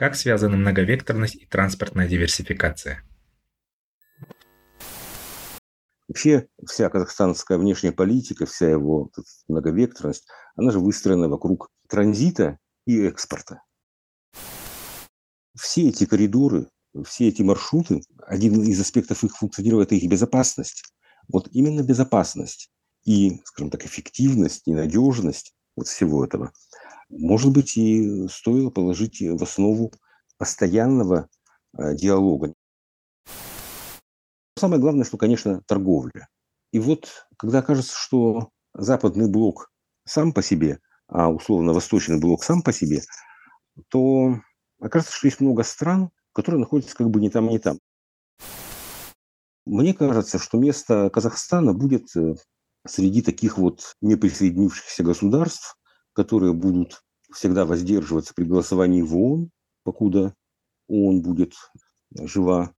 Как связаны многовекторность и транспортная диверсификация? Вообще вся казахстанская внешняя политика, вся его многовекторность, она же выстроена вокруг транзита и экспорта. Все эти коридоры, все эти маршруты, один из аспектов их функционирования – это их безопасность. Вот именно безопасность и, скажем так, эффективность и надежность вот всего этого, может быть, и стоило положить в основу постоянного э, диалога. Самое главное, что, конечно, торговля. И вот, когда кажется, что западный блок сам по себе, а условно восточный блок сам по себе, то окажется, что есть много стран, которые находятся как бы не там, не там. Мне кажется, что место Казахстана будет э, среди таких вот неприсоединившихся государств, которые будут всегда воздерживаться при голосовании в ООН, покуда ООН будет жива.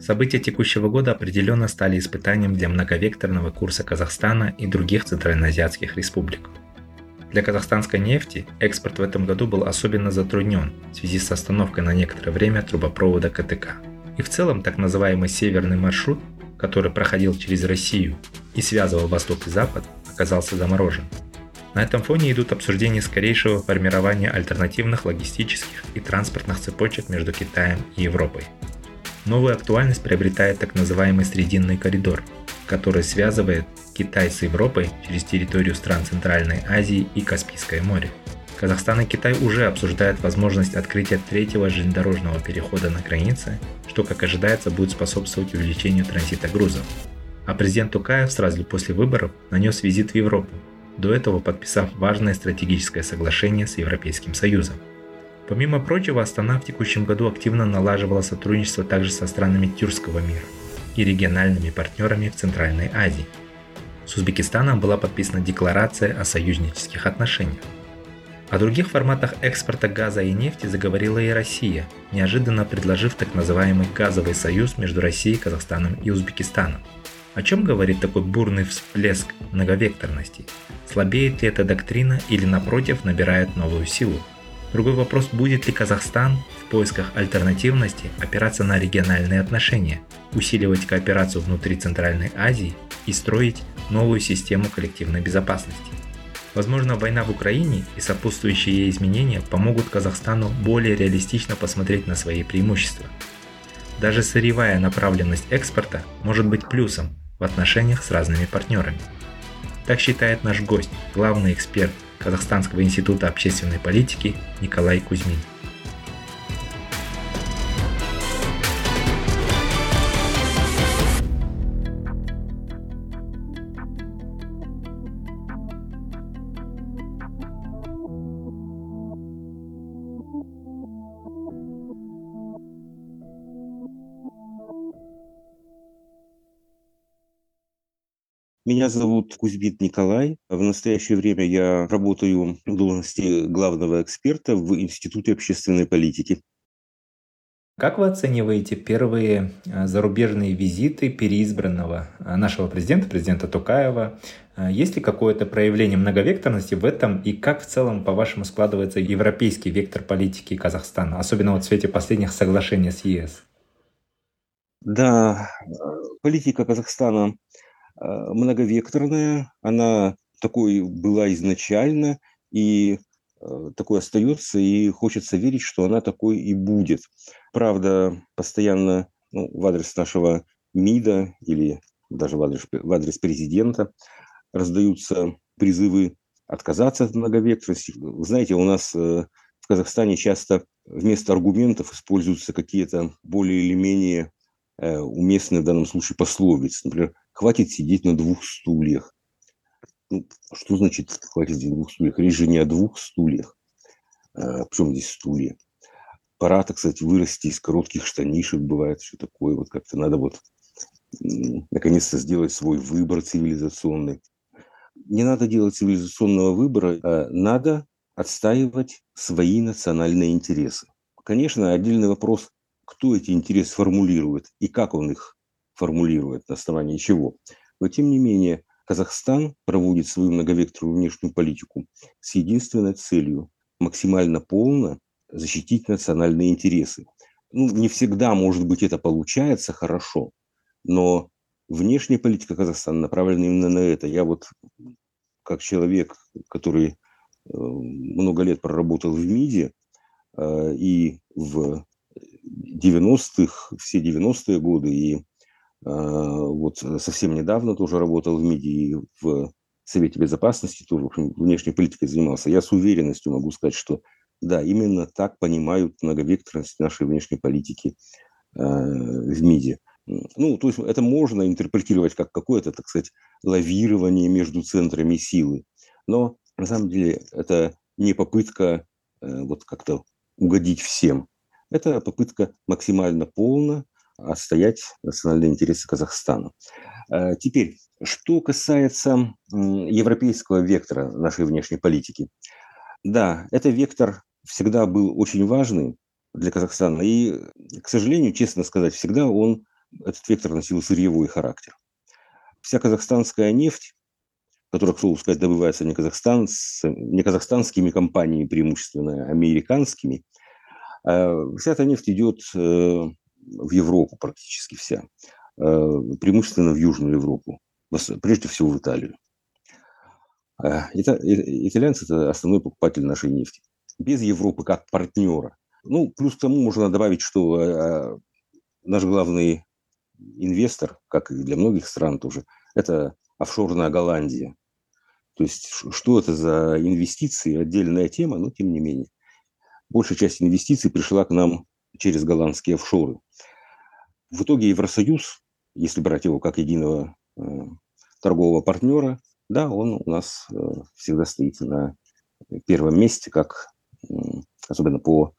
События текущего года определенно стали испытанием для многовекторного курса Казахстана и других центральноазиатских республик. Для казахстанской нефти экспорт в этом году был особенно затруднен в связи с остановкой на некоторое время трубопровода КТК. И в целом так называемый северный маршрут, который проходил через Россию и связывал Восток и Запад, оказался заморожен. На этом фоне идут обсуждения скорейшего формирования альтернативных логистических и транспортных цепочек между Китаем и Европой. Новую актуальность приобретает так называемый Срединный коридор, который связывает Китай с Европой через территорию стран Центральной Азии и Каспийское море. Казахстан и Китай уже обсуждают возможность открытия третьего железнодорожного перехода на границе, что, как ожидается, будет способствовать увеличению транзита грузов. А президент Тукаев сразу после выборов нанес визит в Европу, до этого подписав важное стратегическое соглашение с Европейским Союзом. Помимо прочего, Астана в текущем году активно налаживала сотрудничество также со странами Тюркского мира и региональными партнерами в Центральной Азии. С Узбекистаном была подписана декларация о союзнических отношениях. О других форматах экспорта газа и нефти заговорила и Россия, неожиданно предложив так называемый газовый союз между Россией, Казахстаном и Узбекистаном. О чем говорит такой бурный всплеск многовекторности? Слабеет ли эта доктрина или напротив набирает новую силу? Другой вопрос, будет ли Казахстан в поисках альтернативности опираться на региональные отношения, усиливать кооперацию внутри Центральной Азии и строить новую систему коллективной безопасности. Возможно, война в Украине и сопутствующие ей изменения помогут Казахстану более реалистично посмотреть на свои преимущества. Даже сырьевая направленность экспорта может быть плюсом в отношениях с разными партнерами. Так считает наш гость, главный эксперт Казахстанского института общественной политики Николай Кузьмин. Меня зовут Кузьмит Николай. В настоящее время я работаю в должности главного эксперта в Институте общественной политики. Как вы оцениваете первые э, зарубежные визиты переизбранного э, нашего президента, президента Тукаева? Э, Есть ли какое-то проявление многовекторности в этом и как в целом, по-вашему, складывается европейский вектор политики Казахстана, особенно вот в свете последних соглашений с ЕС? Да, политика Казахстана многовекторная, она такой была изначально и э, такой остается, и хочется верить, что она такой и будет. Правда, постоянно ну, в адрес нашего МИДа или даже в адрес, в адрес президента раздаются призывы отказаться от многовекторности. Вы знаете, у нас э, в Казахстане часто вместо аргументов используются какие-то более или менее э, уместные в данном случае пословицы. Например, хватит сидеть на двух стульях. ну, что значит хватит здесь двух стульях? Речь же не о двух стульях. А, причем здесь стулья? Пора, так сказать, вырасти из коротких штанишек, бывает, что такое. Вот как-то надо вот наконец-то сделать свой выбор цивилизационный. Не надо делать цивилизационного выбора, а надо отстаивать свои национальные интересы. Конечно, отдельный вопрос, кто эти интересы формулирует и как он их формулирует, на основании чего. Но, тем не менее, Казахстан проводит свою многовекторную внешнюю политику с единственной целью – максимально полно защитить национальные интересы. Ну, не всегда, может быть, это получается хорошо, но внешняя политика Казахстана направлена именно на это. Я вот как человек, который э, много лет проработал в МИДе э, и в 90-х, все 90-е годы, и вот совсем недавно тоже работал в МИДе и в Совете Безопасности, тоже внешней политикой занимался, я с уверенностью могу сказать, что да, именно так понимают многовекторность нашей внешней политики в МИДе. Ну, то есть это можно интерпретировать как какое-то, так сказать, лавирование между центрами силы. Но на самом деле это не попытка э, вот как-то угодить всем. Это попытка максимально полно отстоять национальные интересы Казахстана. Э, теперь, что касается европейского вектора нашей внешней политики. Да, это вектор всегда был очень важный для Казахстана. И, к сожалению, честно сказать, всегда он этот вектор носил сырьевой характер. Вся казахстанская нефть, которая, к слову сказать, добывается не, казахстан, не казахстанскими компаниями, преимущественно американскими, а вся эта нефть идет э, в Европу практически вся, э, преимущественно в Южную Европу, прежде всего в Италию. А, итальянцы – это основной покупатель нашей нефти. Без Европы как партнера. Ну, плюс к тому можно добавить, что э, наш главный инвестор, как и для многих стран тоже, это офшорная Голландия. То есть, что это за инвестиции, отдельная тема, но тем не менее. Большая часть инвестиций пришла к нам через голландские офшоры. В итоге Евросоюз, если брать его как единого э, торгового партнера, да, он у нас э, всегда стоит на первом месте, как э, особенно по,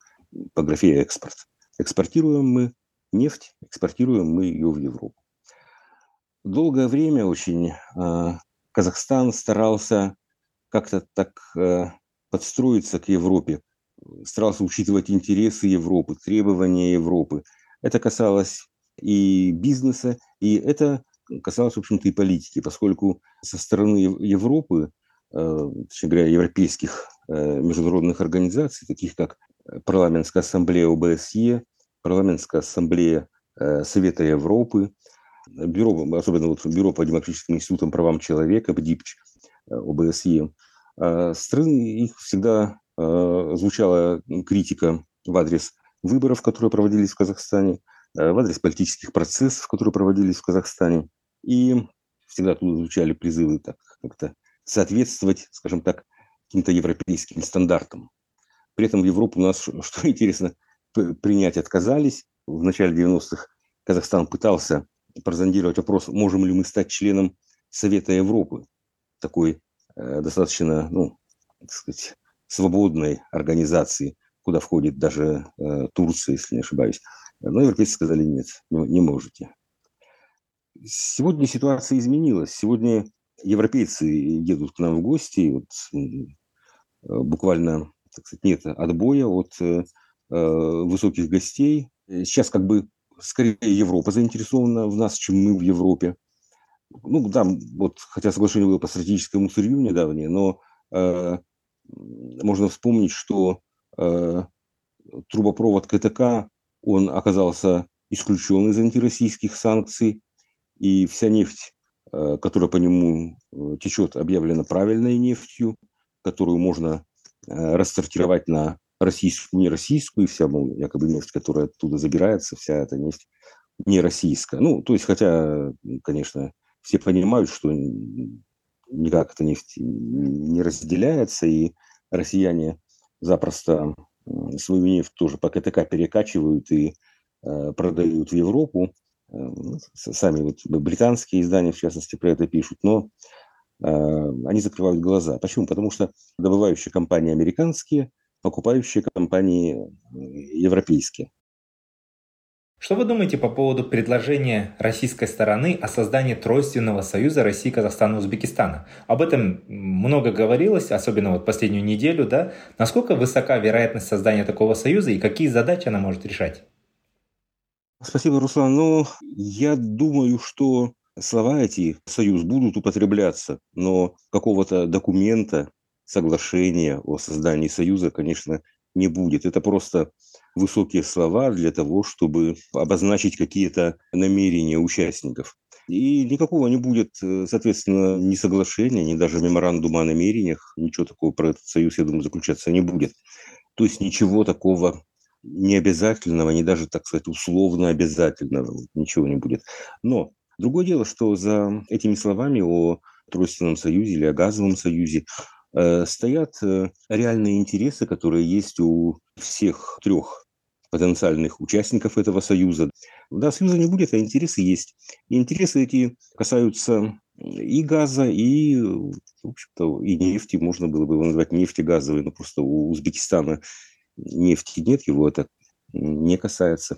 по графе экспорт. Экспортируем мы нефть, экспортируем мы ее в Европу. Долгое время очень э, Казахстан старался как-то так э, подстроиться к Европе, старался учитывать интересы Европы, требования Европы. Это касалось и бизнеса, и это касалось, в общем-то, и политики, поскольку со стороны Европы, э, точнее говоря, европейских э, международных организаций, таких как Парламентская ассамблея ОБСЕ, парламентская ассамблея э, Совета Европы, бюро, особенно вот бюро по демократическим институтам правам человека, БДИПЧ, э, ОБСЕ, э, страны их всегда звучала критика в адрес выборов, которые проводились в Казахстане, в адрес политических процессов, которые проводились в Казахстане. И всегда тут звучали призывы так как-то соответствовать, скажем так, каким-то европейским стандартам. При этом в Европу у нас, что интересно, принять отказались. В начале 90-х Казахстан пытался прозондировать вопрос, можем ли мы стать членом Совета Европы, такой э, достаточно, ну, так сказать, свободной организации, куда входит даже э, Турция, если не ошибаюсь. Но европейцы сказали, нет, не, не можете. Сегодня ситуация изменилась. Сегодня европейцы едут к нам в гости. Вот, э, буквально так сказать, нет отбоя от э, Э, высоких гостей. Сейчас как бы скорее Европа заинтересована в нас, чем мы в Европе. Ну да, вот, хотя соглашение было по стратегическому сырью недавнее, но э, можно вспомнить, что трубопровод КТК, он оказался исключен из антироссийских санкций, и вся нефть, э, которая по нему э, течет, объявлена правильной нефтью, которую можно э, рассортировать на российскую, не российскую, и вся, мол, якобы нефть, которая оттуда забирается, вся эта нефть не российская. Ну, то есть, хотя, конечно, все понимают, что никак эта нефть не разделяется, и россияне запросто свою нефть тоже по КТК перекачивают и э, продают в Европу. Э, сами вот британские издания, в частности, про это пишут. Но они закрывают глаза. Почему? Потому что добывающие компании американские, покупающие компании европейские. Что вы думаете по поводу предложения российской стороны о создании тройственного союза России, Казахстана Узбекистана? Об этом много говорилось, особенно вот последнюю неделю, да? Насколько высока вероятность создания такого союза и какие задачи она может решать? Спасибо, Руслан. Ну, я думаю, что слова эти «союз» будут употребляться, но какого-то документа, соглашения о создании союза, конечно, не будет. Это просто высокие слова для того, чтобы обозначить какие-то намерения участников. И никакого не будет, э, соответственно, ни соглашения, ни даже меморандума о намерениях, ничего такого про этот союз, я думаю, заключаться не будет. То есть ничего такого необязательного, не даже, так сказать, условно обязательного, ничего не будет. Но другое дело, что за этими словами о Тройственном союзе или о газовом союзе э, стоят э, реальные интересы, которые есть у всех трех потенциальных участников этого союза. Да, союза не будет, а интересы есть. И интересы эти касаются и газа, и, в общем-то, и нефти. Можно было бы его назвать нефтегазовой, но просто у Узбекистана нефти нет, его это не касается.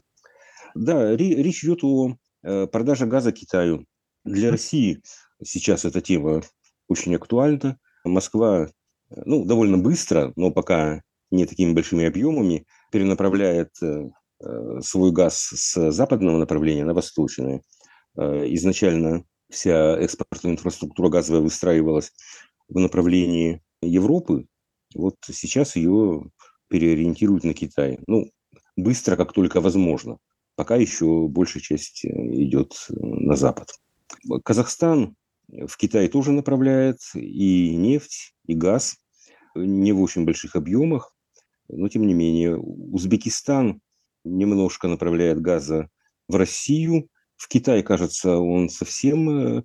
Да, речь идет о э, продаже газа Китаю. Для России сейчас эта тема очень актуальна. Москва, ну, довольно быстро, но пока не такими большими объемами, перенаправляет э, э, свой газ с западного направления на восточное. Э, изначально вся экспортная инфраструктура газовая выстраивалась в направлении Европы. Вот сейчас ее переориентируют на Китай. Ну, быстро, как только возможно. Пока еще большая часть идет на Запад. Казахстан в Китай тоже направляет и нефть, и газ, не в очень больших объемах. Но, тем не менее, Узбекистан немножко направляет газа в Россию. В Китай, кажется, он совсем э,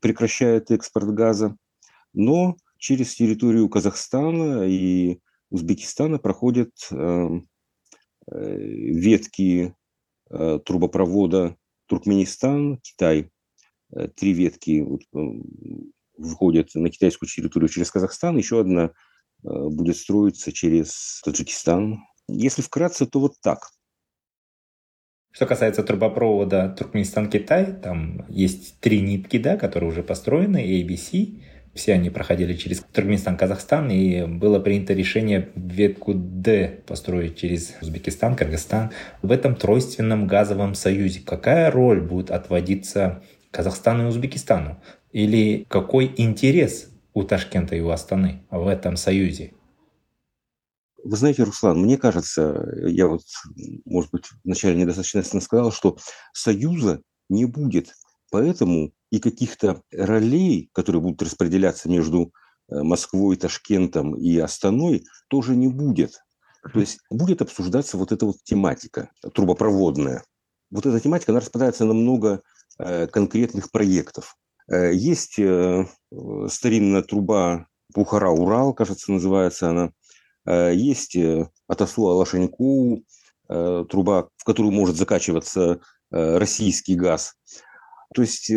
прекращает экспорт газа. Но через территорию Казахстана и Узбекистана проходят эм, э, ветки э, трубопровода Туркменистан, Китай. Три ветки вот, входят на китайскую территорию через Казахстан, еще одна Э, будет строиться через Таджикистан. Если вкратце, то вот так. Что касается трубопровода Туркменистан-Китай, там есть три нитки, да, которые уже построены, ABC. Все они проходили через Туркменистан, Казахстан, и было принято решение ветку D построить через Узбекистан, Кыргызстан. В этом тройственном газовом союзе какая роль будет отводиться Казахстану и Узбекистану? Или какой интерес у Ташкента и у Астаны в этом союзе? Вы знаете, Руслан, мне кажется, я вот, может быть, вначале недостаточно сказал, что союза не будет. Поэтому и каких-то ролей, которые будут распределяться между э, Москвой, Ташкентом и Астаной, тоже не будет. То есть будет обсуждаться вот эта вот тематика трубопроводная. Вот эта тематика, она распадается на много э, конкретных проектов. Э, есть э, старинная труба Бухара-Урал, кажется, называется она. Э, есть Атасу Алашеньку, труба, в которую может закачиваться российский газ. То есть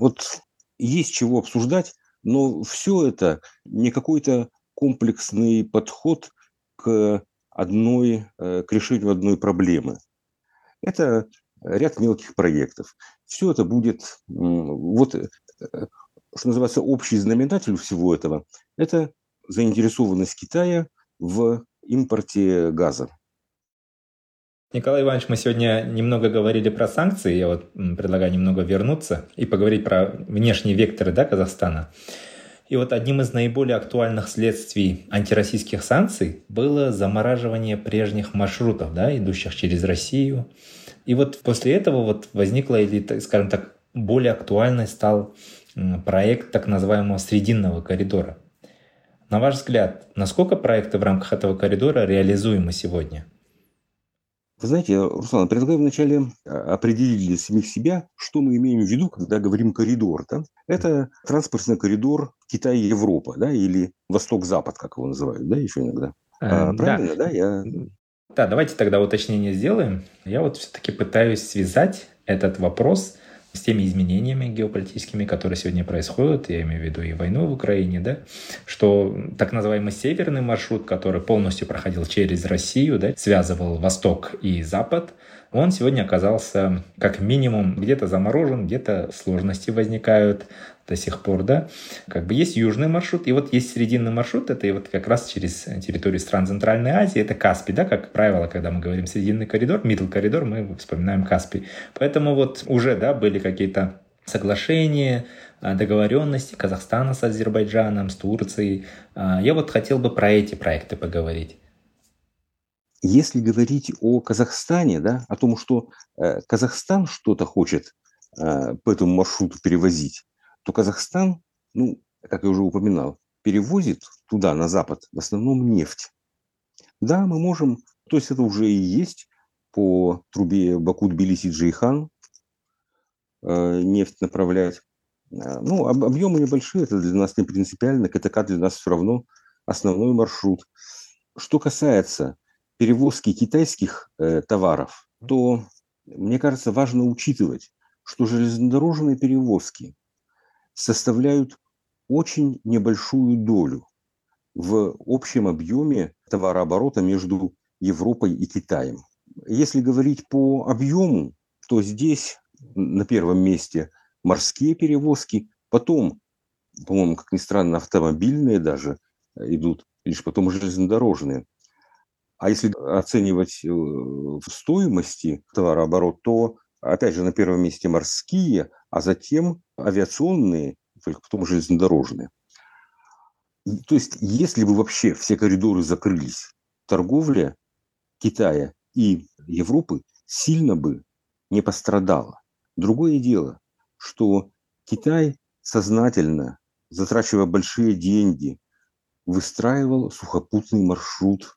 вот есть чего обсуждать, но все это не какой-то комплексный подход к одной, к решению одной проблемы. Это ряд мелких проектов. Все это будет, вот Э, что называется, общий знаменатель всего этого – это заинтересованность Китая в импорте газа. Николай Иванович, мы сегодня немного говорили про санкции. Я вот предлагаю немного вернуться и поговорить про внешние векторы да, Казахстана. И вот одним из наиболее актуальных следствий антироссийских санкций было замораживание прежних маршрутов, да, идущих через Россию. И вот после этого вот возникла, или, скажем так, более актуальной стал проект так называемого срединного коридора. На ваш взгляд, насколько проекты в рамках этого коридора реализуемы сегодня? Вы знаете, Руслан, предлагаю вначале а, определить для самих себя, что мы имеем в виду, когда говорим коридор. Да? Это транспортный коридор Китай-Европа, да, или Восток-Запад, как его называют, да, еще иногда. А, э, правильно, да? да? Я... Да, давайте тогда уточнение сделаем. Я вот все-таки пытаюсь связать этот вопрос с теми изменениями геополитическими, которые сегодня происходят, я имею в виду и войну в Украине, да, что так называемый северный маршрут, который полностью проходил через Россию, да, связывал Восток и Запад, он сегодня оказался как минимум где-то заморожен, где-то сложности возникают до сих пор, да. Как бы есть южный маршрут, и вот есть срединный маршрут, это и вот как раз через территорию стран Центральной Азии, это Каспий, да, как правило, когда мы говорим срединный коридор, middle коридор, мы вспоминаем Каспий. Поэтому вот уже, да, были какие-то соглашения, а, договоренности Казахстана с Азербайджаном, с Турцией. А, я вот хотел бы про эти проекты поговорить. Если говорить о Казахстане, да, о том, что э, Казахстан что-то хочет э, по этому маршруту перевозить, то Казахстан, ну, как я уже упоминал, перевозит туда, на Запад, в основном нефть. Да, мы можем, то есть это уже и есть по трубе Баку-Тбилиси-Джейхан э, нефть направлять. Э, ну, об, объемы небольшие, это для нас не принципиально, КТК для нас все равно основной маршрут. Что касается перевозки китайских э, товаров, то, мне кажется, важно учитывать, что железнодорожные перевозки составляют очень небольшую долю в общем объеме товарооборота между Европой и Китаем. Если говорить по объему, то здесь на первом месте морские перевозки, потом, по-моему, как ни странно, автомобильные даже идут, лишь потом железнодорожные. А если оценивать э, в стоимости товарооборот, то, опять же, на первом месте морские, а затем авиационные, только потом железнодорожные. То есть, если бы вообще все коридоры закрылись, торговля Китая и Европы сильно бы не пострадала. Другое дело, что Китай сознательно, затрачивая большие деньги, выстраивал сухопутный маршрут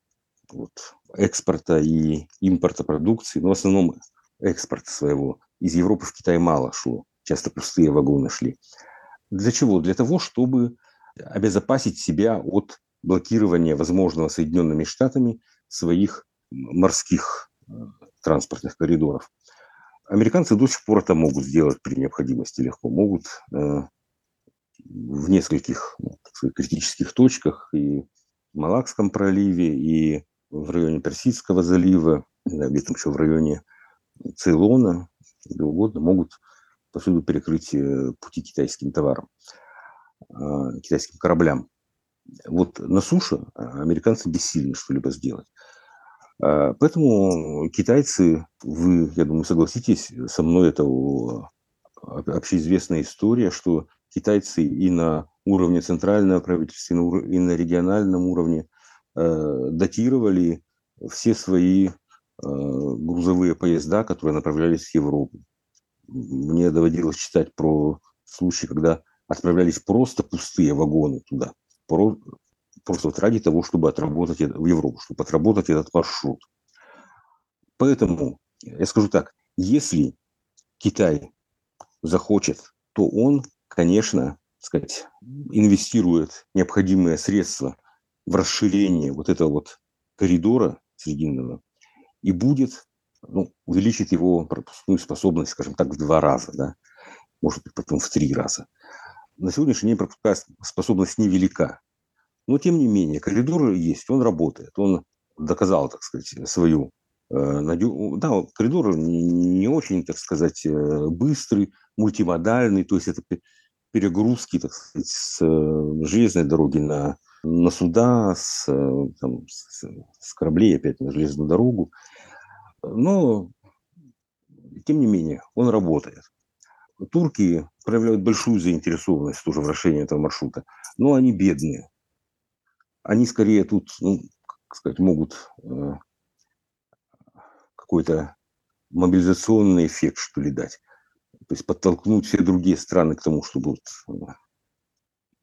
вот, экспорта и импорта продукции, но в основном экспорта своего. Из Европы в Китай мало шло, часто пустые вагоны шли. Для чего? Для того, чтобы обезопасить себя от блокирования возможного Соединенными Штатами своих морских э, транспортных коридоров. Американцы до сих пор это могут сделать при необходимости легко. Могут э, в нескольких ну, сказать, критических точках и в Малакском проливе, и в районе Персидского залива, где-то еще в районе Цейлона, где угодно, могут повсюду перекрыть э, пути китайским товарам, а, китайским кораблям. Вот на суше а, американцы бессильны что-либо сделать. Поэтому китайцы, вы, я думаю, согласитесь со мной, это общеизвестная история, что китайцы и на уровне центрального правительства, и на региональном уровне Э, датировали все свои э, грузовые поезда, которые направлялись в Европу. Мне доводилось читать про случаи, когда отправлялись просто пустые вагоны туда, просто вот ради того, чтобы отработать в Европу, чтобы отработать этот маршрут. Поэтому я скажу так, если Китай захочет, то он, конечно, сказать, инвестирует необходимые средства в расширение вот этого вот коридора срединного и будет ну, увеличить его пропускную способность, скажем так, в два раза, да, может быть, потом в три раза. На сегодняшний день пропускная способность невелика. Но, тем не менее, коридор есть, он работает, он доказал, так сказать, свою э. Да, коридор не, не очень, так сказать, э, быстрый, мультимодальный, то есть это перегрузки, так сказать, с э, железной дороги на на суда, с, э, там, с, с кораблей опять на железную дорогу. Но, тем не менее, он работает. Турки проявляют большую заинтересованность тоже в расширении этого маршрута, но они бедные. Они скорее тут, ну, как сказать, могут э, какой-то мобилизационный эффект, что ли, дать. То есть подтолкнуть все другие страны к тому, чтобы вот,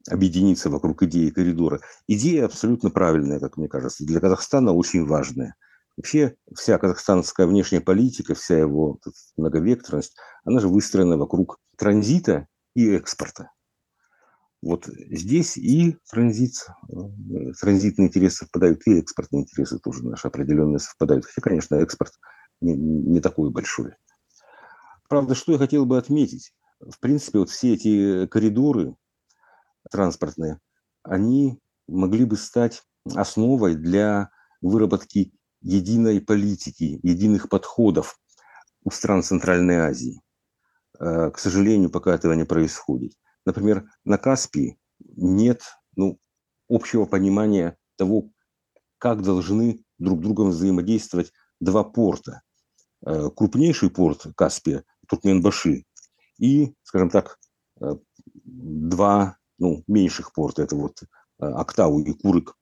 объединиться вокруг идеи коридора. Идея абсолютно правильная, как мне кажется, для Казахстана очень важная. Вообще вся казахстанская внешняя политика, вся его многовекторность, она же выстроена вокруг транзита и экспорта. Вот здесь и транзит, э, транзитные интересы совпадают, и экспортные интересы тоже наши определенные совпадают. Хотя, конечно, экспорт не, не такой большой. Правда, что я хотел бы отметить? В принципе, вот все эти коридоры транспортные, они могли бы стать основой для выработки единой политики, единых подходов у стран Центральной Азии. Э, к сожалению, пока этого не происходит. Например, на Каспии нет ну, общего понимания того, как должны друг другом взаимодействовать два порта. Э, крупнейший порт Каспия – Туркменбаши, и, скажем так, э, два ну, меньших порта – это вот Актау и Курык.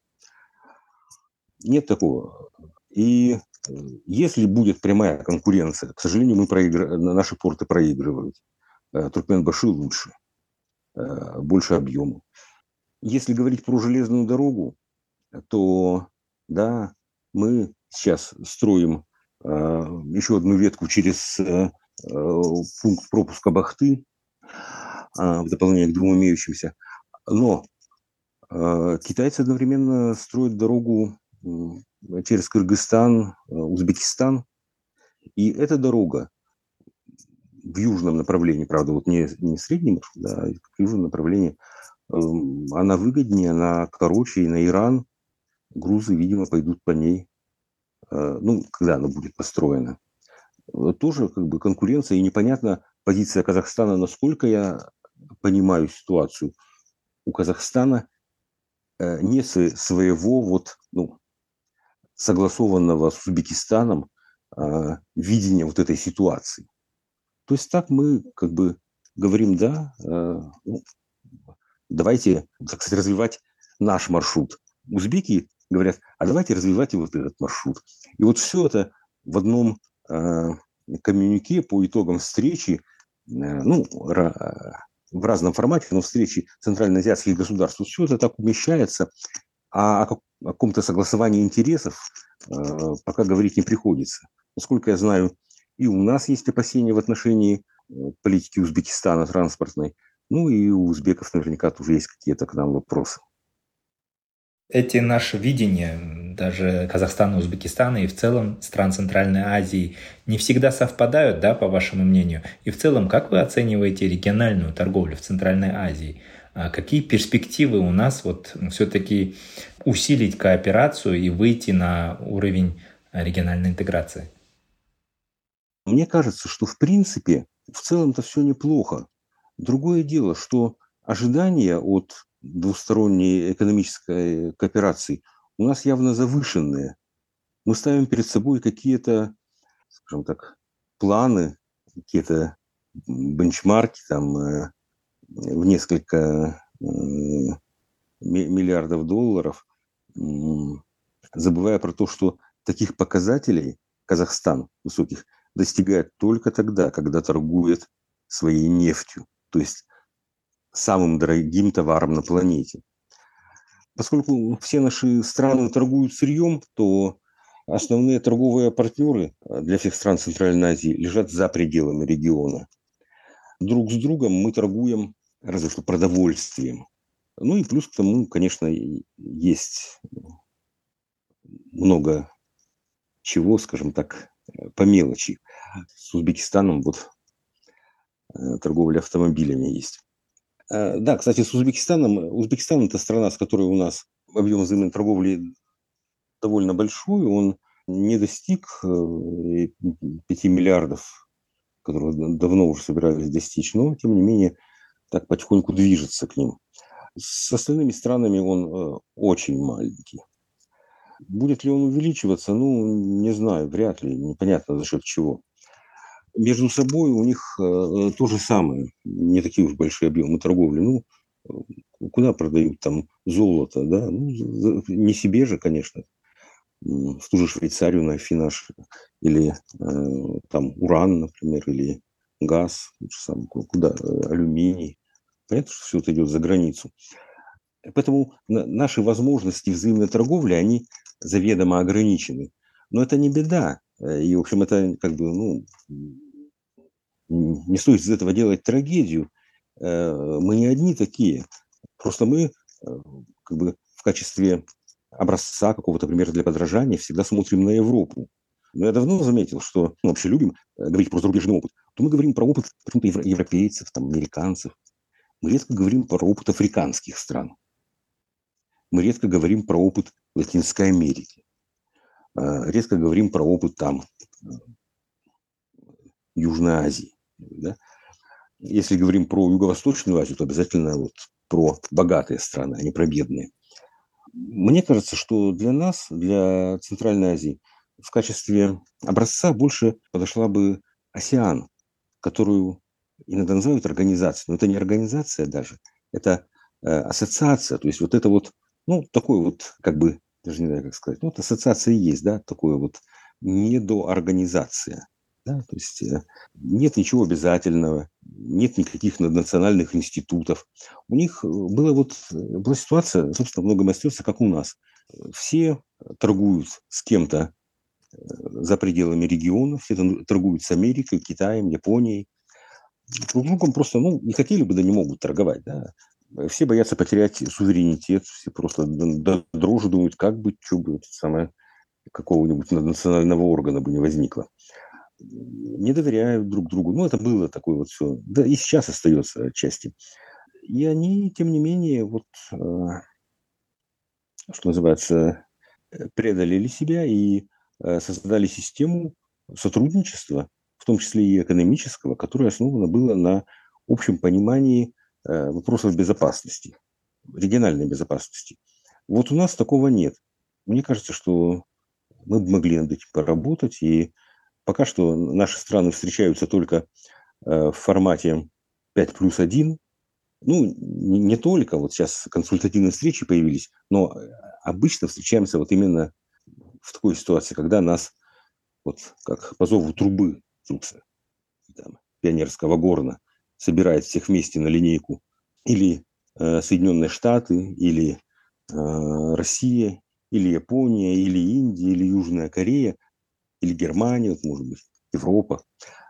Нет такого. И если будет прямая конкуренция, к сожалению, мы проигр... наши порты проигрывают. Э, Туркменбаши лучше, э, больше объема. Если говорить про железную дорогу, то да, мы сейчас строим э, еще одну ветку через пункт пропуска Бахты в дополнение к двум имеющимся. Но китайцы одновременно строят дорогу через Кыргызстан, э, Узбекистан. И эта дорога в южном направлении, правда, вот не, не среднем, да, а в южном направлении, эм, она выгоднее, она короче, и на Иран грузы, видимо, пойдут по ней, э, ну, когда она будет построена. Э, тоже как бы конкуренция, и непонятно позиция Казахстана, насколько я понимаю ситуацию. У Казахстана нет своего вот, ну, согласованного с Узбекистаном э, видения вот этой ситуации. То есть так мы как бы говорим, да, э, ну, давайте, так сказать, развивать наш маршрут. Узбеки говорят, а давайте развивать вот этот маршрут. И вот все это в одном э, коммюнике по итогам встречи, э, ну, в разном формате, но встречи центральноазиатских государств, все это так умещается, а о каком-то согласовании интересов э, пока говорить не приходится. Насколько я знаю, и у нас есть опасения в отношении э, политики Узбекистана транспортной, ну и у узбеков наверняка тоже есть какие-то к нам вопросы. Эти наши видения, даже Казахстана, Узбекистана и в целом стран Центральной Азии, не всегда совпадают, да, по вашему мнению? И в целом, как вы оцениваете региональную торговлю в Центральной Азии? А какие перспективы у нас вот все-таки усилить кооперацию и выйти на уровень региональной интеграции? Мне кажется, что в принципе в целом-то все неплохо. Другое дело, что ожидания от двусторонней экономической кооперации у нас явно завышенные. Мы ставим перед собой какие-то, скажем так, планы, какие-то бенчмарки, там, э, в несколько миллиардов долларов, забывая про то, что таких показателей Казахстан высоких достигает только тогда, когда торгует своей нефтью, то есть самым дорогим товаром на планете. Поскольку все наши страны торгуют сырьем, то основные торговые партнеры для всех стран Центральной Азии лежат за пределами региона. Друг с другом мы торгуем разве что продовольствием. Ну и плюс к тому, конечно, есть много чего, скажем так, по мелочи. С Узбекистаном вот э, торговля автомобилями есть. Э, да, кстати, с Узбекистаном, Узбекистан – это страна, с которой у нас объем взаимной торговли довольно большой, он не достиг 5 э, миллиардов, которые давно уже собирались достичь, но, тем не менее, так потихоньку движется к ним. С остальными странами он э, очень маленький. Будет ли он увеличиваться? Ну, не знаю, вряд ли, непонятно за счет чего. Между собой у них э, то же самое, не такие уж большие объемы торговли. Ну, э, куда продают там золото, да? Ну, не себе же, конечно, в ту же Швейцарию на Афинаж, или э, там уран, например, или газ, куда, э, алюминий. Понятно, что все это идет за границу. Поэтому наши возможности взаимной торговли, они заведомо ограничены. Но это не беда. Э, и, в общем, это как бы, ну, не стоит из этого делать трагедию. Э, мы не одни такие. Просто мы э, как бы в качестве образца какого-то примера для подражания всегда смотрим на Европу. Но я давно заметил, что мы вообще любим говорить про зарубежный опыт. То мы говорим про опыт почему-то европейцев, там, американцев. Мы редко говорим про опыт африканских стран. Мы редко говорим про опыт Латинской Америки. Э, редко говорим про опыт там Южной Азии. Да? Если говорим про Юго-Восточную Азию, то обязательно вот про богатые страны, а не про бедные. Мне кажется, что для нас, для Центральной Азии, в качестве образца больше подошла бы АСИАН, которую иногда называют организацией. Но это не организация даже, это э, ассоциация. То есть вот это вот, ну, такой вот, как бы, даже не знаю, как сказать, ну, вот ассоциация есть, да, такое вот недоорганизация. Да? То есть э, нет ничего обязательного, нет никаких наднациональных институтов. У них э, была вот э, была ситуация, собственно, много остается, как у нас. Все торгуют с кем-то за пределами региона, все торгуют с Америкой, Китаем, Японией. Друг другом просто, ну, не хотели бы, да не могут торговать, да. Все боятся потерять суверенитет, все просто дрожи думают, как бы, что бы, самое, какого-нибудь национального органа бы не возникло не доверяют друг другу. Ну, это было такое вот все. Да, и сейчас остается отчасти. И они, тем не менее, вот, э, что называется, э, преодолели себя и э, создали систему сотрудничества, в том числе и экономического, которое основано было на общем понимании э, вопросов безопасности, региональной безопасности. Вот у нас такого нет. Мне кажется, что мы могли над этим поработать, и Пока что наши страны встречаются только э, в формате 5 плюс 1. Ну, не только, вот сейчас консультативные встречи появились, но э, обычно встречаемся вот именно в такой ситуации, когда нас, вот как по зову трубы там, пионерского горна, собирает всех вместе на линейку или э, Соединенные Штаты, или э, Россия, или Япония, или Индия, или Южная Корея – или Германия, вот, может быть, Европа.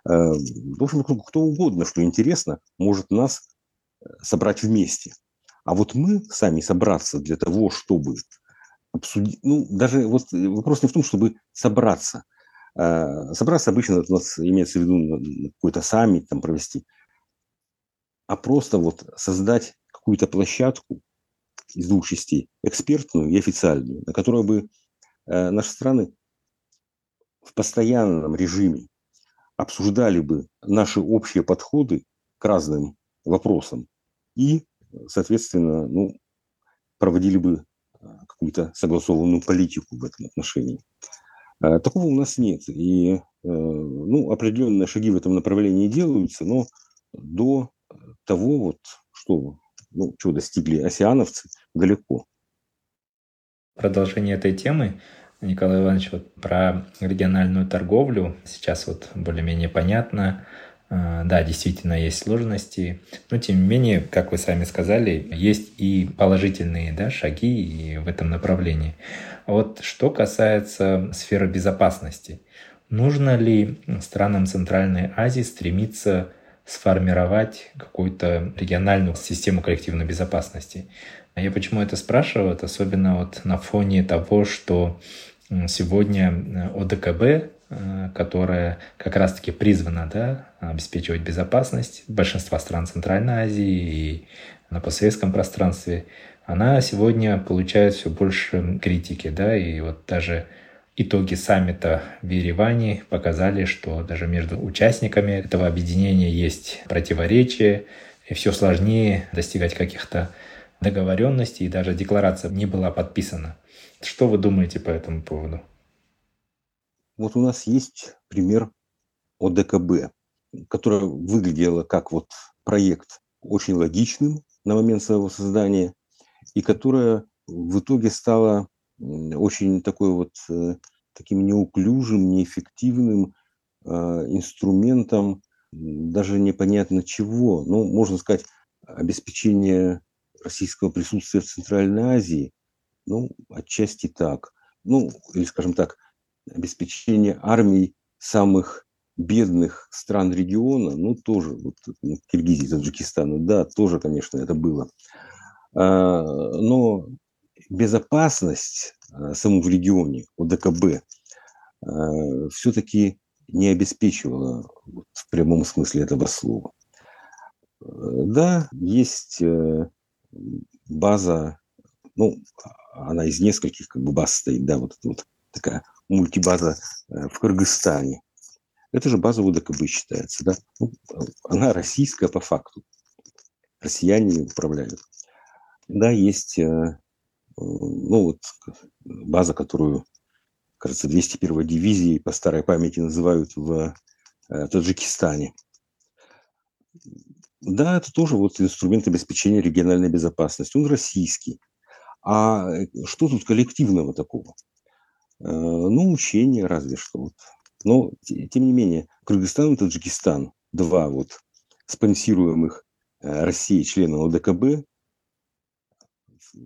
Э, в общем, кто угодно, что интересно, может нас э, собрать вместе. А вот мы сами собраться для того, чтобы обсудить, ну, даже вот вопрос не в том, чтобы собраться. Э, собраться обычно у нас имеется в виду какой-то саммит там провести, а просто вот создать какую-то площадку из двух частей, экспертную и официальную, на которой бы наши страны в постоянном режиме обсуждали бы наши общие подходы к разным вопросам и, соответственно, ну, проводили бы а, какую-то согласованную политику в этом отношении. А, такого у нас нет. И э, ну, определенные шаги в этом направлении делаются, но до того, вот, что, ну, чего достигли осиановцы, далеко. Продолжение этой темы Николай Иванович, вот про региональную торговлю сейчас вот более-менее понятно. А, да, действительно есть сложности, но тем не менее, как вы сами сказали, есть и положительные да, шаги в этом направлении. Вот что касается сферы безопасности, нужно ли странам Центральной Азии стремиться сформировать какую-то региональную систему коллективной безопасности? А я почему это спрашиваю? Особенно вот на фоне того, что сегодня э, ОДКБ, э, которая как раз-таки призвана да, обеспечивать безопасность большинства стран Центральной Азии и на постсоветском пространстве, она сегодня получает все больше критики. Да, и вот даже итоги саммита в Ереване показали, что даже между участниками этого объединения есть противоречия, и все сложнее достигать каких-то договоренностей, и даже декларация не была подписана. Что вы думаете по этому поводу? Вот у нас есть пример ОДКБ, которая выглядела как вот проект очень логичным на момент своего создания, и которая в итоге стала очень такой вот э, таким неуклюжим, неэффективным э, инструментом даже непонятно чего. Ну, можно сказать, обеспечение российского присутствия в Центральной Азии, ну, отчасти так. Ну, или, скажем так, обеспечение армий самых бедных стран региона, ну, тоже, вот, Киргизии, Таджикистана, да, тоже, конечно, это было. А, но безопасность а, саму в регионе, ОДКБ, все-таки не обеспечивала вот, в прямом смысле этого слова. Да, есть база, ну, она из нескольких как бы баз стоит, да, вот, вот такая мультибаза в Кыргызстане. Это же база УДКБ считается, да? Ну, она российская по факту. Россияне управляют. Да, есть ну, вот, база, которую, кажется, 201 дивизии по старой памяти называют в э, Таджикистане. Да, это тоже вот инструмент обеспечения региональной безопасности. Он российский. А э, что тут коллективного такого? Э, ну, учение разве что. Но, тем не менее, Кыргызстан и Таджикистан, два вот спонсируемых Россией члена ОДКБ,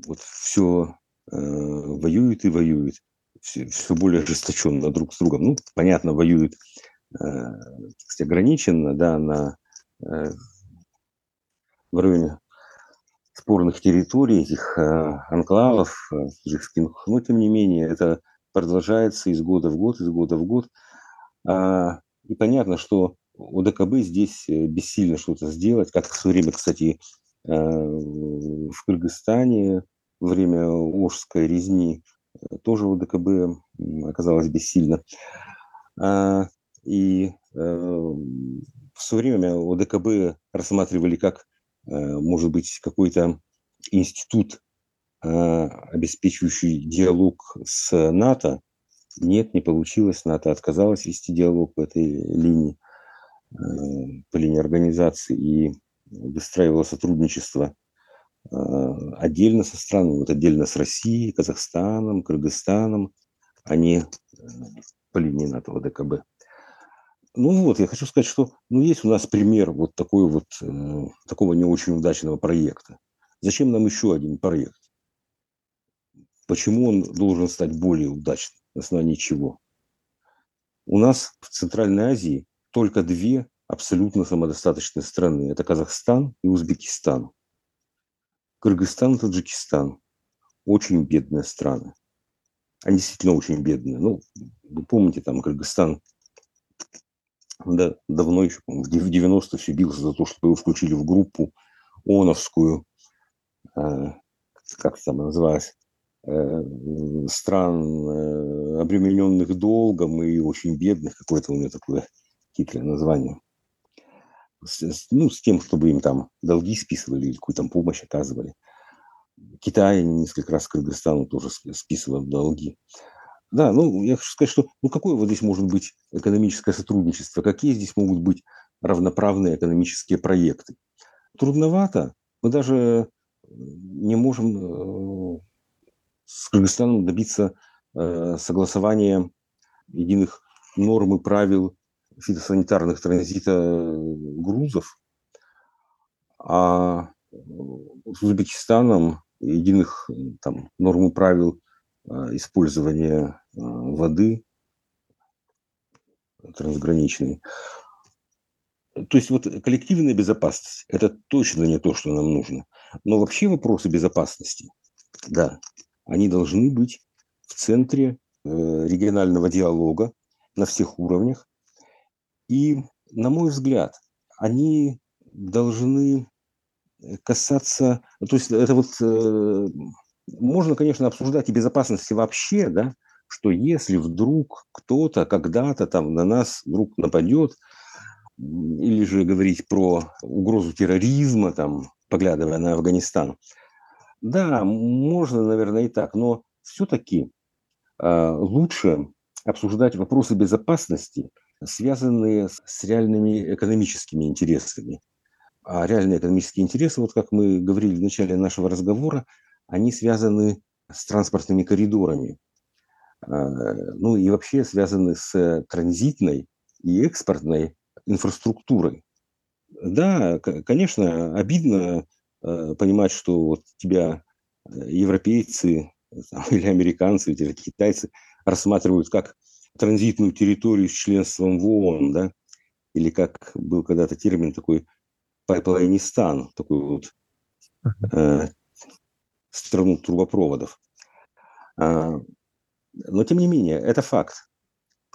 вот все э, воюют и воюют, все, все более ожесточенно друг с другом. Ну, понятно, воюют э, сказать, ограниченно, да, на э, в районе спорных территорий, этих э, анклавов э, но тем не менее это продолжается из года в год, из года в год. А, и понятно, что ОДКБ здесь э, бессильно что-то сделать, как в свое время, кстати, в Кыргызстане время Ожской резни э, тоже ОДКБ оказалось бессильно. А, и в свое время ОДКБ рассматривали как, может быть, какой-то институт, обеспечивающий диалог с НАТО, нет, не получилось. НАТО отказалось вести диалог по этой линии, э, по линии организации и выстраивало сотрудничество э, отдельно со странами, вот отдельно с Россией, Казахстаном, Кыргызстаном, а не э, по линии НАТО ВДКБ. Ну вот, я хочу сказать, что ну, есть у нас пример вот такой вот, э, такого не очень удачного проекта. Зачем нам еще один проект? Почему он должен стать более удачным? на основании чего? У нас в Центральной Азии только две абсолютно самодостаточные страны. Это Казахстан и Узбекистан. Кыргызстан и Таджикистан. Очень бедные страны. Они действительно очень бедные. Ну, вы помните, там Кыргызстан да, давно еще, в 90-х все бился за то, чтобы его включили в группу ООНовскую, э, как там называлось, Э, стран, э, обремененных долгом и очень бедных, какое-то у меня такое хитрое название, с, ну, с тем, чтобы им там долги списывали или какую-то помощь оказывали. Китай несколько раз Кыргызстану тоже списывал долги. Да, ну, я хочу сказать, что ну, какое вот здесь может быть экономическое сотрудничество, какие здесь могут быть равноправные экономические проекты. Трудновато. Мы даже не можем э, с Кыргызстаном добиться э, согласования единых норм и правил фитосанитарных транзита э, грузов, а с Узбекистаном единых там, норм и правил э, использования воды трансграничной. То есть вот коллективная безопасность – это точно не то, что нам нужно. Но вообще вопросы безопасности, да, они должны быть в центре э, регионального диалога на всех уровнях. И, на мой взгляд, они должны касаться... То есть это вот... Э, можно, конечно, обсуждать и безопасности вообще, да, что если вдруг кто-то когда-то там на нас вдруг нападет, или же говорить про угрозу терроризма, там, поглядывая на Афганистан – да, можно, наверное, и так, но все-таки э, лучше обсуждать вопросы безопасности, связанные с реальными экономическими интересами. А реальные экономические интересы, вот как мы говорили в начале нашего разговора, они связаны с транспортными коридорами. Э, ну и вообще связаны с транзитной и экспортной инфраструктурой. Да, конечно, обидно Э, понимать, что вот тебя э, европейцы или американцы, или китайцы рассматривают как транзитную территорию с членством в ООН, да, или как был когда-то термин такой пайплайнистан, такой вот э, страну трубопроводов. А, но тем не менее, это факт.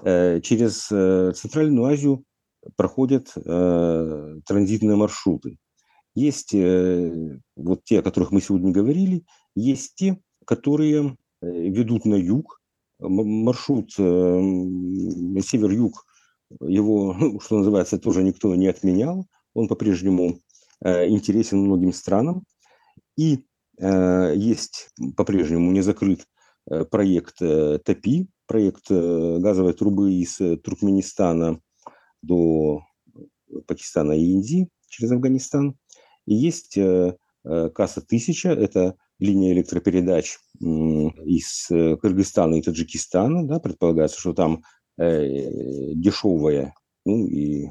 через Центральную Азию проходят транзитные маршруты. Есть вот те, о которых мы сегодня говорили, есть те, которые ведут на юг. Маршрут север-юг, его, что называется, тоже никто не отменял. Он по-прежнему интересен многим странам. И есть по-прежнему не закрыт проект ТАПИ, проект газовой трубы из Туркменистана до Пакистана и Индии через Афганистан. И есть Касса-1000, это линия электропередач из Кыргызстана и Таджикистана. Да, предполагается, что там дешевая ну, и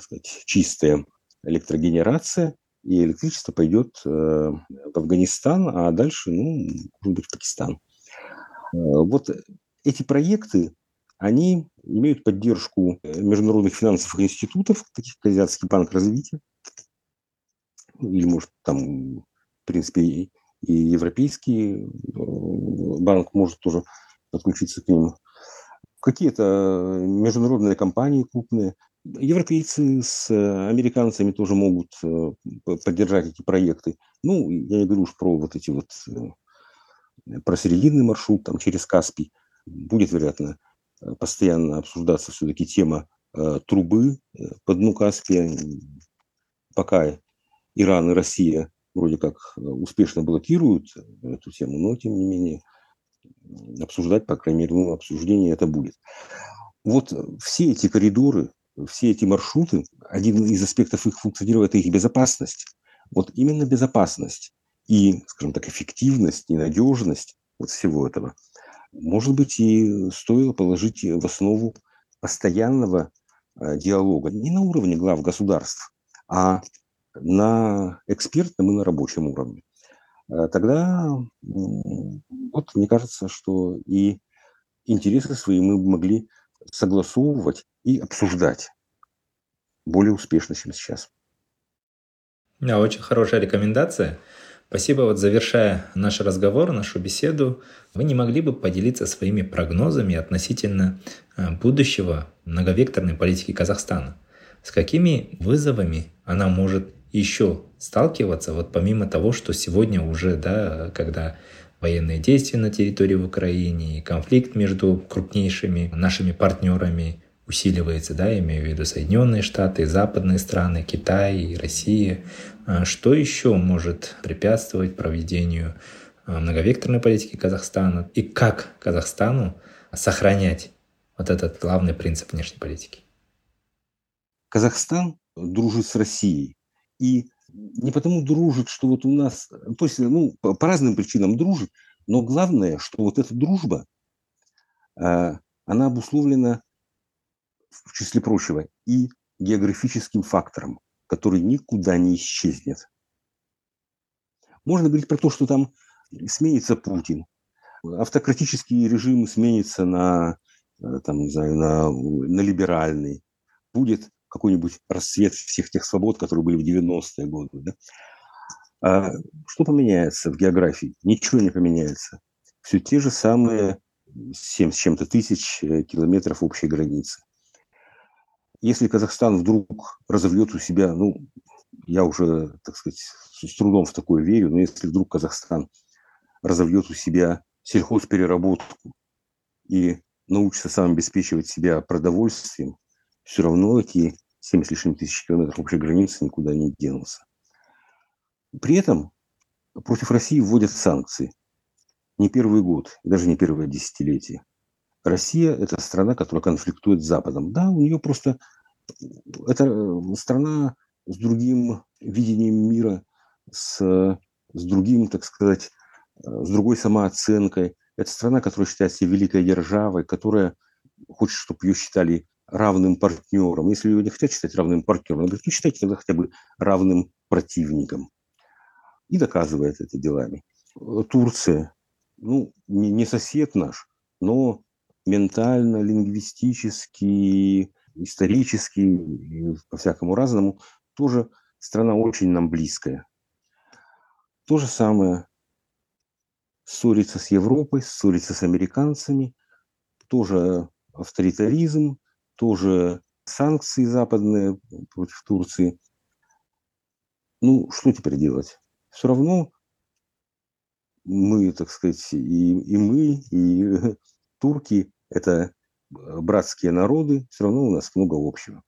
сказать, чистая электрогенерация, и электричество пойдет в Афганистан, а дальше, ну, может быть, в Пакистан. Вот эти проекты, они имеют поддержку международных финансовых институтов, таких как Азиатский банк развития, или, может, там, в принципе, и Европейский банк может тоже подключиться к ним. Какие-то международные компании крупные, Европейцы с американцами тоже могут поддержать эти проекты. Ну, я не говорю уж про вот эти вот, про срединный маршрут там через Каспий будет, вероятно, э, постоянно обсуждаться все-таки тема э, трубы э, по дну Каспия, пока Иран и Россия вроде как успешно блокируют эту тему, но тем не менее обсуждать, по крайней мере, ну, обсуждение это будет. Вот все эти коридоры, все эти маршруты, один из аспектов их функционирования – это их безопасность. Вот именно безопасность и, скажем так, эффективность и надежность вот всего этого – может быть, и стоило положить в основу постоянного э, диалога не на уровне глав государств, а на экспертном и на рабочем уровне. Э, тогда, вот мне кажется, что и интересы свои мы могли согласовывать и обсуждать более успешно, чем сейчас. Да, очень хорошая рекомендация. Спасибо. Вот завершая наш разговор, нашу беседу, вы не могли бы поделиться своими прогнозами относительно э, будущего многовекторной политики Казахстана? С какими вызовами она может еще сталкиваться, вот помимо того, что сегодня уже, да, когда военные действия на территории в Украине, конфликт между крупнейшими нашими партнерами усиливается, да, имею в виду Соединенные Штаты, западные страны, Китай и Россия. А что еще может препятствовать проведению а, многовекторной политики Казахстана и как Казахстану сохранять вот этот главный принцип внешней политики? Казахстан дружит с Россией. И не потому дружит, что вот у нас, то есть, ну, по, по разным причинам дружит, но главное, что вот эта дружба, а, она обусловлена в числе прочего, и географическим фактором, который никуда не исчезнет. Можно говорить про то, что там сменится Путин, автократический режим сменится на, э, там, не знаю, на, на либеральный, будет какой-нибудь расцвет всех тех свобод, которые были в 90-е годы. Да? А что поменяется в географии? Ничего не поменяется. Все те же самые 7 с чем-то тысяч э, километров общей границы если Казахстан вдруг разовьет у себя, ну, я уже, так сказать, с трудом в такое верю, но если вдруг Казахстан разовьет у себя сельхозпереработку и научится сам обеспечивать себя продовольствием, все равно эти 7 с лишним тысяч километров общей границы никуда не денутся. При этом против России вводят санкции. Не первый год, даже не первое десятилетие. Россия – это страна, которая конфликтует с Западом. Да, у нее просто это э, страна с другим видением мира, с, с другим, так сказать, э, с другой самооценкой. Это страна, которая считает себя великой державой, которая хочет, чтобы ее считали равным партнером. Если ее не хотят считать равным партнером, говорит, ну считайте тогда хотя бы равным противником. И доказывает это делами. Турция, ну, не, сосед наш, но ментально, лингвистически, исторически по-всякому разному, тоже страна очень нам близкая. То же самое ссориться с Европой, ссориться с американцами, тоже авторитаризм, тоже санкции западные против Турции. Ну, что теперь делать? Все равно мы, так сказать, и, и мы, и турки – это братские народы, все равно у нас много общего.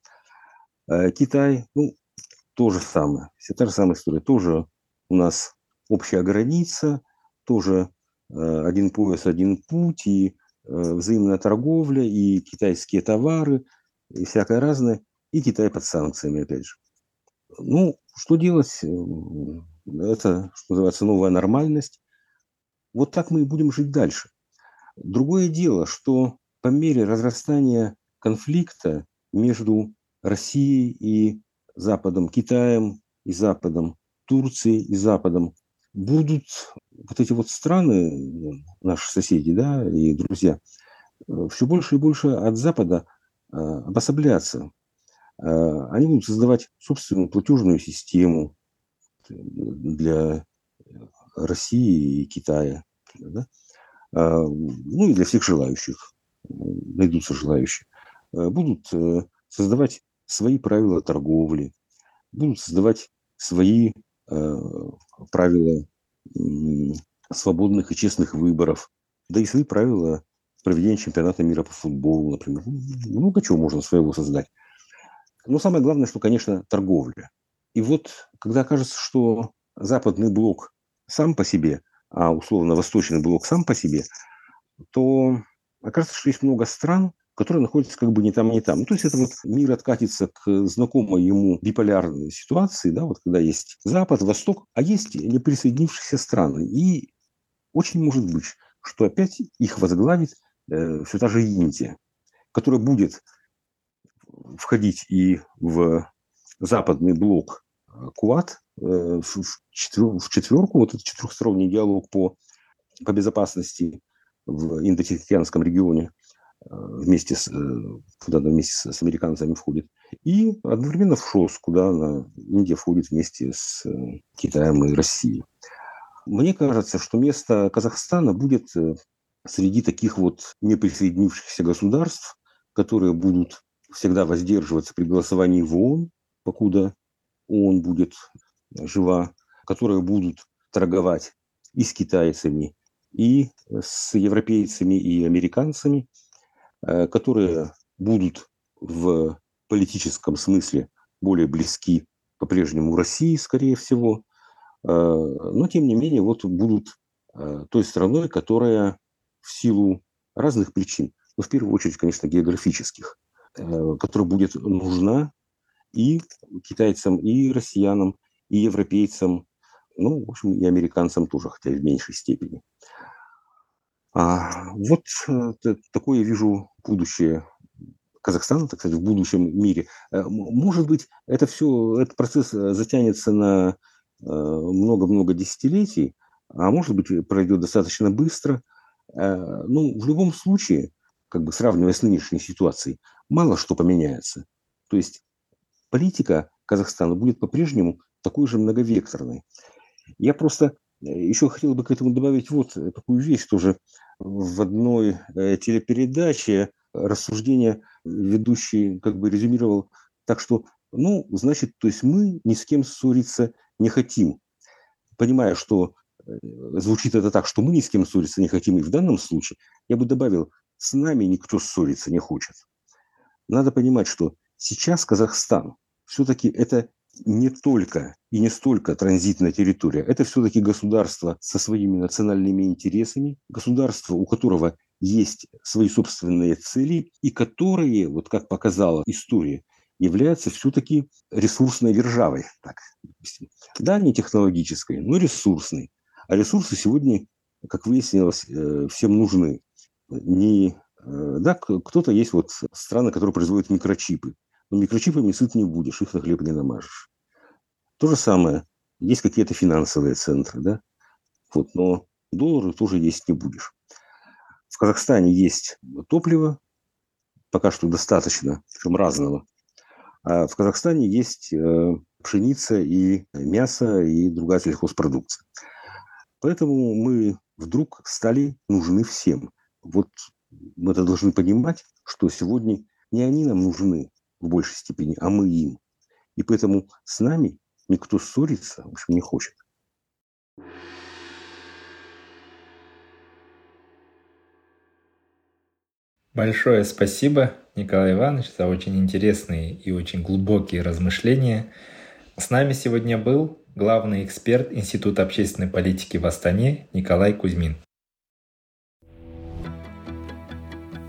А Китай, ну, то же самое, все та же самая история. Тоже у нас общая граница, тоже э, один пояс, один путь, и взаимная торговля, и китайские товары, и всякое разное, и Китай под санкциями, опять же. Ну, что делать? Это, что называется, новая нормальность. Вот так мы и будем жить дальше. Другое дело, что по мере разрастания конфликта между Россией и Западом, Китаем и Западом, Турцией и Западом, будут вот эти вот страны, наши соседи да, и друзья, все больше и больше от Запада а, обособляться. А, они будут создавать собственную платежную систему для России и Китая. Да? Ну и для всех желающих. Найдутся желающие. Будут э, создавать свои правила торговли, будут создавать свои э, правила свободных и честных выборов, да и свои правила проведения чемпионата мира по футболу, например. Много чего можно своего создать. Но самое главное, что, конечно, торговля. И вот, когда кажется, что западный блок сам по себе, а условно восточный блок сам по себе, то окажется, что есть много стран, которые находятся как бы не там, не там. Ну, то есть это вот мир откатится к знакомой ему биполярной ситуации, да, вот когда есть Запад, Восток, а есть неприсоединившиеся страны. И очень может быть, что опять их возглавит э, все та же Индия, которая будет входить и в западный блок э, КУАТ, э, в, четверку, вот этот четырехсторонний диалог по, по безопасности в Индо-Тихоокеанском регионе вместе с, куда она вместе с американцами входит, и одновременно в ШОС, куда она, Индия входит вместе с Китаем и Россией. Мне кажется, что место Казахстана будет среди таких вот неприсоединившихся государств, которые будут всегда воздерживаться при голосовании в ООН, покуда ООН будет жива, которые будут торговать и с китайцами, и с европейцами, и американцами, э, которые будут в политическом смысле более близки по-прежнему России, скорее всего, э, но тем не менее вот будут э, той страной, которая в силу разных причин, но в первую очередь, конечно, географических, Э, которая будет нужна и китайцам, и россиянам, и европейцам, ну, в общем, и американцам тоже, хотя и в меньшей степени. А вот э, такое я вижу будущее Казахстана, так сказать, в будущем мире. Э, может быть, это все, этот процесс затянется на много-много десятилетий, а может быть, пройдет достаточно быстро. Ну, в любом случае, как бы сравнивая с нынешней ситуацией, мало что поменяется. То есть политика Казахстана будет по-прежнему такой же многовекторной. Я просто э, еще хотел бы к этому добавить вот такую вещь тоже. В одной э, телепередаче рассуждение ведущий как бы резюмировал так, что, ну, значит, то есть мы ни с кем ссориться не хотим. Понимая, что э, звучит это так, что мы ни с кем ссориться не хотим, и в данном случае я бы добавил, с нами никто ссориться не хочет. Надо понимать, что сейчас Казахстан все-таки это не только и не столько транзитная территория, это все-таки государство со своими национальными интересами, государство, у которого есть свои собственные цели и которые, вот как показала история, являются все-таки ресурсной державой. Так. Да, не технологической, но ресурсной. А ресурсы сегодня, как выяснилось, э, всем нужны. Не Э, да, кто-то есть вот страны, которые производят микрочипы. Но микрочипами сыт не будешь, их на хлеб не намажешь. То же самое. Есть какие-то финансовые центры, да? Вот, но доллары тоже есть не будешь. В Казахстане есть топливо, пока что достаточно, причем разного. А в Казахстане есть э, пшеница и мясо и другая сельхозпродукция. Поэтому мы вдруг стали нужны всем. Вот мы это должны понимать, что сегодня не они нам нужны в большей степени, а мы им. И поэтому с нами никто ссориться, в общем, не хочет. Большое спасибо, Николай Иванович, за очень интересные и очень глубокие размышления. С нами сегодня был главный эксперт Института общественной политики в Астане Николай Кузьмин.